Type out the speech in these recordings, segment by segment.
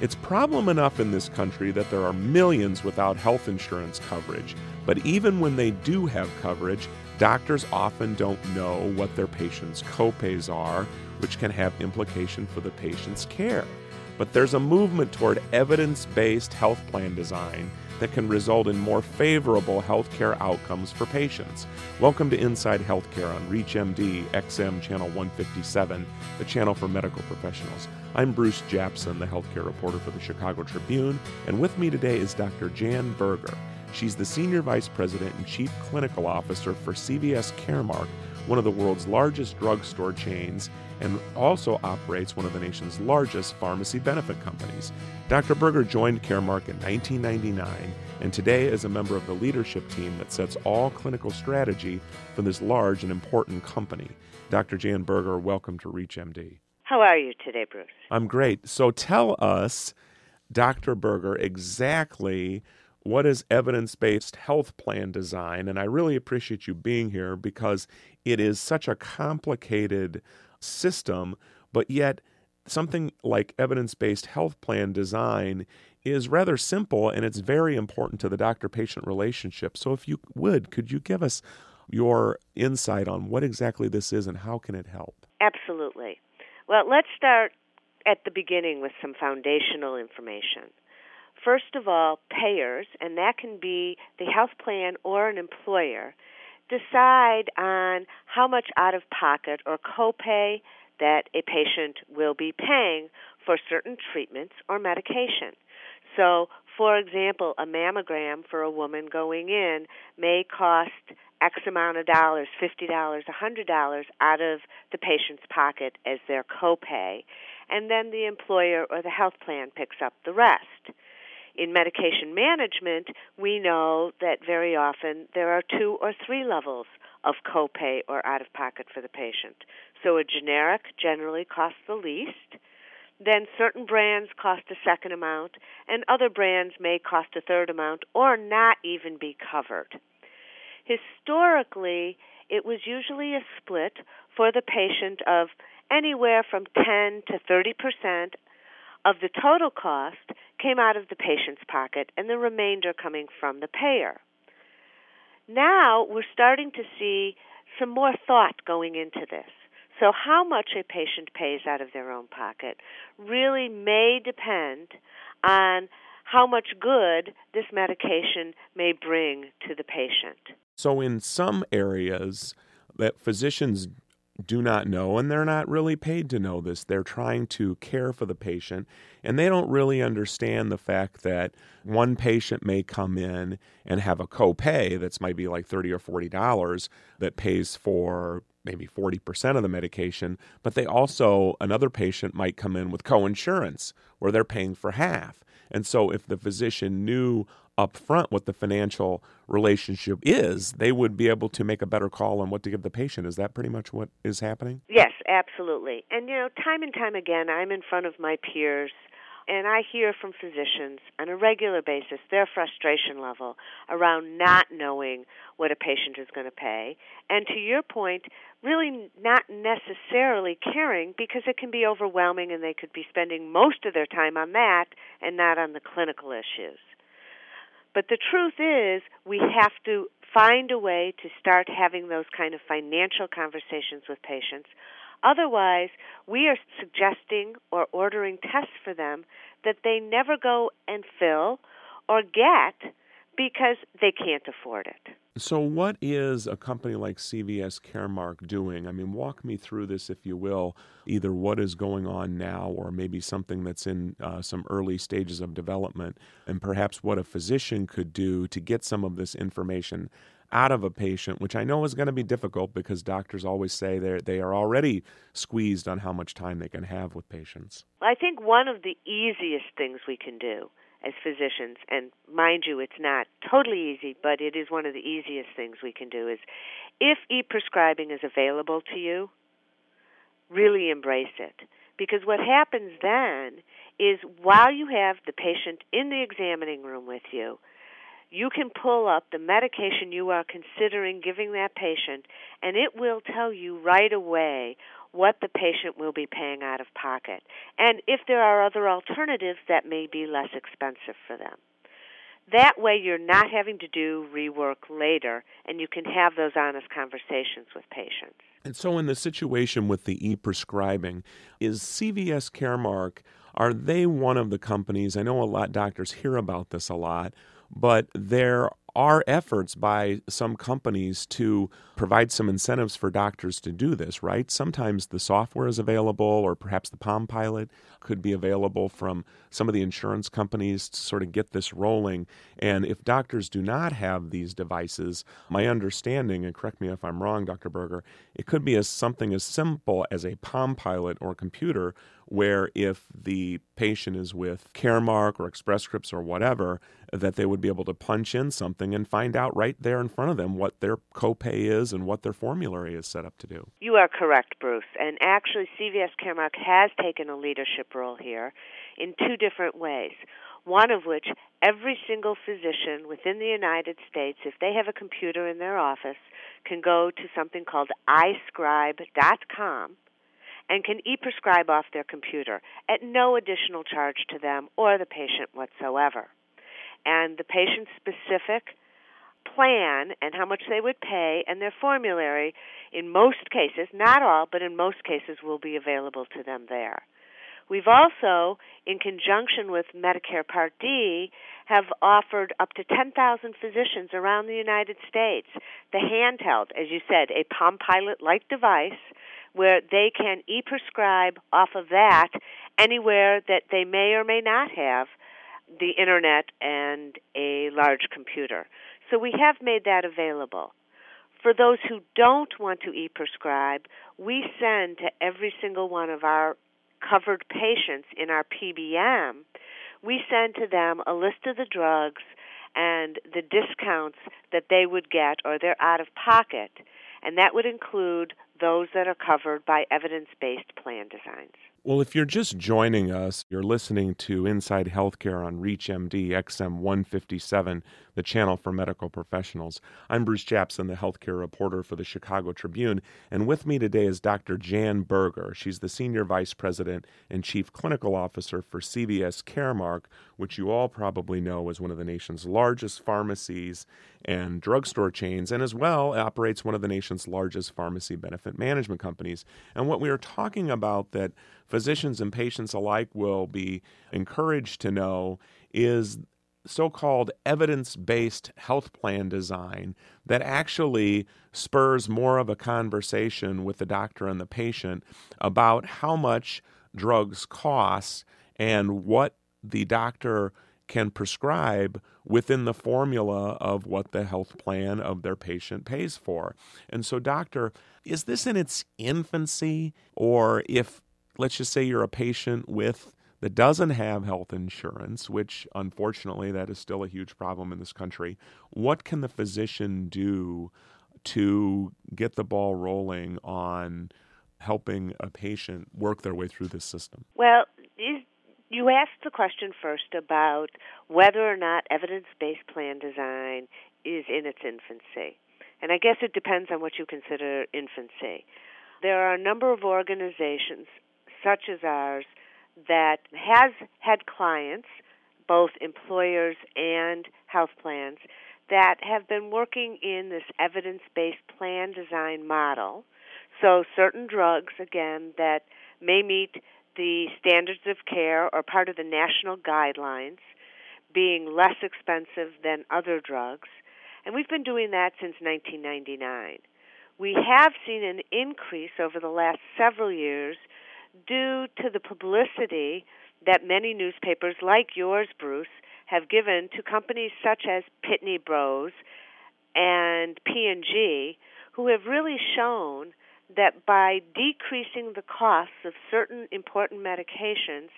It's problem enough in this country that there are millions without health insurance coverage, but even when they do have coverage, doctors often don't know what their patients' copays are, which can have implication for the patient's care. But there's a movement toward evidence-based health plan design that can result in more favorable healthcare outcomes for patients. Welcome to Inside Healthcare on ReachMD XM Channel 157, the channel for medical professionals. I'm Bruce Japsen, the healthcare reporter for the Chicago Tribune, and with me today is Dr. Jan Berger. She's the Senior Vice President and Chief Clinical Officer for CVS Caremark, one of the world's largest drugstore chains, and also operates one of the nation's largest pharmacy benefit companies. Dr. Berger joined Caremark in 1999 and today is a member of the leadership team that sets all clinical strategy for this large and important company. Dr. Jan Berger, welcome to ReachMD. How are you today, Bruce? I'm great. So tell us, Dr. Berger, exactly what is evidence based health plan design? And I really appreciate you being here because it is such a complicated system, but yet something like evidence based health plan design is rather simple and it's very important to the doctor patient relationship. So, if you would, could you give us your insight on what exactly this is and how can it help? Absolutely. Well, let's start at the beginning with some foundational information. First of all, payers, and that can be the health plan or an employer, decide on how much out of pocket or copay that a patient will be paying for certain treatments or medication. So, for example, a mammogram for a woman going in may cost X amount of dollars, $50, $100 out of the patient's pocket as their copay, and then the employer or the health plan picks up the rest in medication management, we know that very often there are two or three levels of copay or out of pocket for the patient. So a generic generally costs the least. Then certain brands cost a second amount, and other brands may cost a third amount or not even be covered. Historically, it was usually a split for the patient of anywhere from 10 to 30 percent of the total cost came out of the patient's pocket and the remainder coming from the payer. Now we're starting to see some more thought going into this. So, how much a patient pays out of their own pocket really may depend on how much good this medication may bring to the patient. So, in some areas, that physicians do not know, and they're not really paid to know this. They're trying to care for the patient, and they don't really understand the fact that one patient may come in and have a copay that's might be like thirty or forty dollars that pays for maybe 40% of the medication, but they also, another patient might come in with coinsurance where they're paying for half. And so, if the physician knew up front what the financial relationship is, they would be able to make a better call on what to give the patient. Is that pretty much what is happening? Yes, absolutely. And, you know, time and time again, I'm in front of my peers and I hear from physicians on a regular basis their frustration level around not knowing what a patient is going to pay. And to your point, really not necessarily caring because it can be overwhelming and they could be spending most of their time on that and not on the clinical issues. But the truth is, we have to find a way to start having those kind of financial conversations with patients. Otherwise, we are suggesting or ordering tests for them that they never go and fill or get because they can't afford it. So, what is a company like CVS Caremark doing? I mean, walk me through this, if you will. Either what is going on now, or maybe something that's in uh, some early stages of development, and perhaps what a physician could do to get some of this information out of a patient, which I know is going to be difficult because doctors always say they they are already squeezed on how much time they can have with patients. I think one of the easiest things we can do as physicians, and mind you, it's not totally easy, but it is one of the easiest things we can do, is if e prescribing is available to you, really embrace it. Because what happens then is while you have the patient in the examining room with you, you can pull up the medication you are considering giving that patient, and it will tell you right away what the patient will be paying out of pocket, and if there are other alternatives that may be less expensive for them. That way, you're not having to do rework later, and you can have those honest conversations with patients. And so, in the situation with the e prescribing, is CVS Caremark, are they one of the companies? I know a lot of doctors hear about this a lot, but there are efforts by some companies to provide some incentives for doctors to do this, right? Sometimes the software is available, or perhaps the Palm Pilot could be available from some of the insurance companies to sort of get this rolling. And if doctors do not have these devices, my understanding, and correct me if I'm wrong, Dr. Berger, it could be as something as simple as a Palm Pilot or computer where if the patient is with Caremark or Express Scripts or whatever, that they would be able to punch in something and find out right there in front of them what their copay is and what their formulary is set up to do. You are correct, Bruce. And actually, CVS Caremark has taken a leadership role here in two different ways. One of which, every single physician within the United States, if they have a computer in their office, can go to something called iScribe.com and can e prescribe off their computer at no additional charge to them or the patient whatsoever. And the patient specific plan and how much they would pay and their formulary, in most cases, not all, but in most cases, will be available to them there. We've also, in conjunction with Medicare Part D, have offered up to 10,000 physicians around the United States the handheld, as you said, a Palm Pilot like device where they can e prescribe off of that anywhere that they may or may not have the internet and a large computer. So we have made that available. For those who don't want to e prescribe, we send to every single one of our covered patients in our PBM, we send to them a list of the drugs and the discounts that they would get or their out of pocket, and that would include those that are covered by evidence based plan designs. Well, if you're just joining us, you're listening to Inside Healthcare on ReachMD XM 157, the channel for medical professionals. I'm Bruce Japsen, the healthcare reporter for the Chicago Tribune, and with me today is Dr. Jan Berger. She's the Senior Vice President and Chief Clinical Officer for CVS Caremark, which you all probably know is one of the nation's largest pharmacies and drugstore chains, and as well operates one of the nation's largest pharmacy benefit management companies. And what we are talking about that physicians and patients alike will be encouraged to know is so called evidence based health plan design that actually spurs more of a conversation with the doctor and the patient about how much drugs cost and what the doctor can prescribe within the formula of what the health plan of their patient pays for. And so, doctor, is this in its infancy? Or if, let's just say, you're a patient with that doesn't have health insurance, which unfortunately that is still a huge problem in this country, what can the physician do to get the ball rolling on helping a patient work their way through this system? Well, you asked the question first about whether or not evidence based plan design is in its infancy. And I guess it depends on what you consider infancy. There are a number of organizations, such as ours, that has had clients, both employers and health plans, that have been working in this evidence based plan design model. So, certain drugs, again, that may meet the standards of care or part of the national guidelines being less expensive than other drugs. And we've been doing that since 1999. We have seen an increase over the last several years due to the publicity that many newspapers like yours, Bruce, have given to companies such as Pitney Bowes and P&G who have really shown that by decreasing the costs of certain important medications,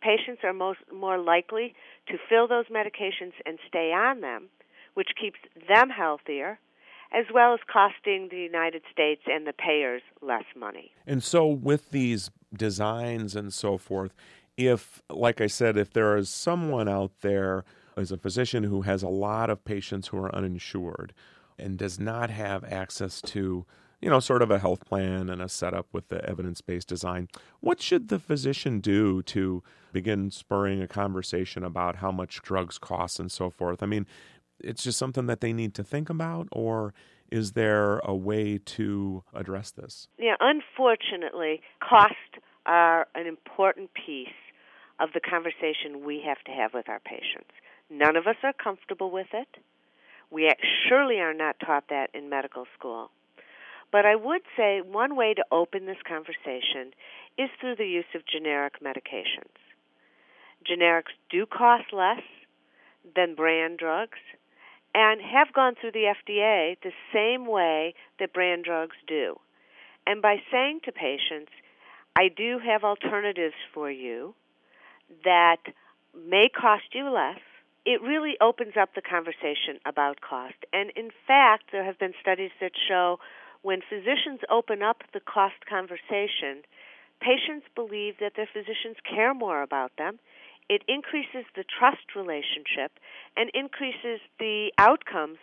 patients are most, more likely to fill those medications and stay on them, which keeps them healthier, as well as costing the United States and the payers less money. And so, with these designs and so forth, if, like I said, if there is someone out there as a physician who has a lot of patients who are uninsured and does not have access to you know, sort of a health plan and a setup with the evidence based design. What should the physician do to begin spurring a conversation about how much drugs cost and so forth? I mean, it's just something that they need to think about, or is there a way to address this? Yeah, unfortunately, costs are an important piece of the conversation we have to have with our patients. None of us are comfortable with it. We surely are not taught that in medical school. But I would say one way to open this conversation is through the use of generic medications. Generics do cost less than brand drugs and have gone through the FDA the same way that brand drugs do. And by saying to patients, I do have alternatives for you that may cost you less, it really opens up the conversation about cost. And in fact, there have been studies that show when physicians open up the cost conversation, patients believe that their physicians care more about them. It increases the trust relationship and increases the outcomes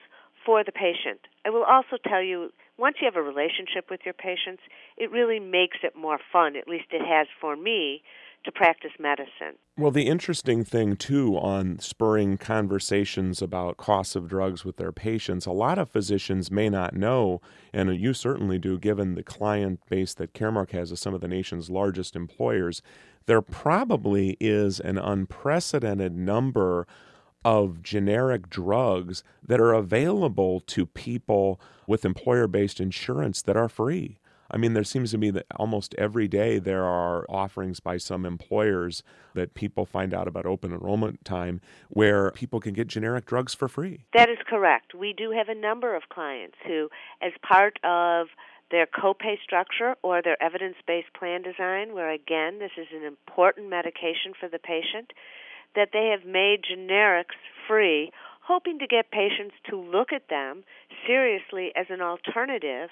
for the patient. I will also tell you once you have a relationship with your patients, it really makes it more fun, at least it has for me, to practice medicine. Well, the interesting thing, too, on spurring conversations about costs of drugs with their patients, a lot of physicians may not know, and you certainly do, given the client base that Caremark has as some of the nation's largest employers, there probably is an unprecedented number of generic drugs that are available to people with employer based insurance that are free. I mean, there seems to be that almost every day there are offerings by some employers that people find out about open enrollment time where people can get generic drugs for free. That is correct. We do have a number of clients who, as part of their copay structure or their evidence based plan design, where again, this is an important medication for the patient, that they have made generics free, hoping to get patients to look at them seriously as an alternative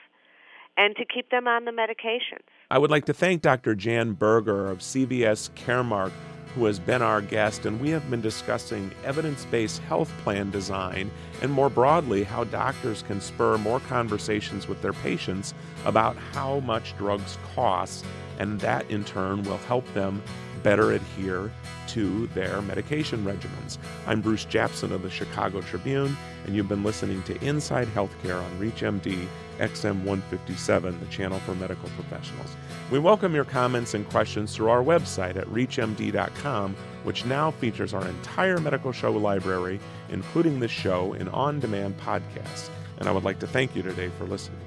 and to keep them on the medications. I would like to thank Dr. Jan Berger of CVS Caremark, who has been our guest, and we have been discussing evidence based health plan design and more broadly how doctors can spur more conversations with their patients about how much drugs cost, and that in turn will help them better adhere to their medication regimens. I'm Bruce Japsen of the Chicago Tribune, and you've been listening to Inside Healthcare on ReachMD XM 157, the channel for medical professionals. We welcome your comments and questions through our website at reachmd.com, which now features our entire medical show library, including this show in on demand podcasts. And I would like to thank you today for listening.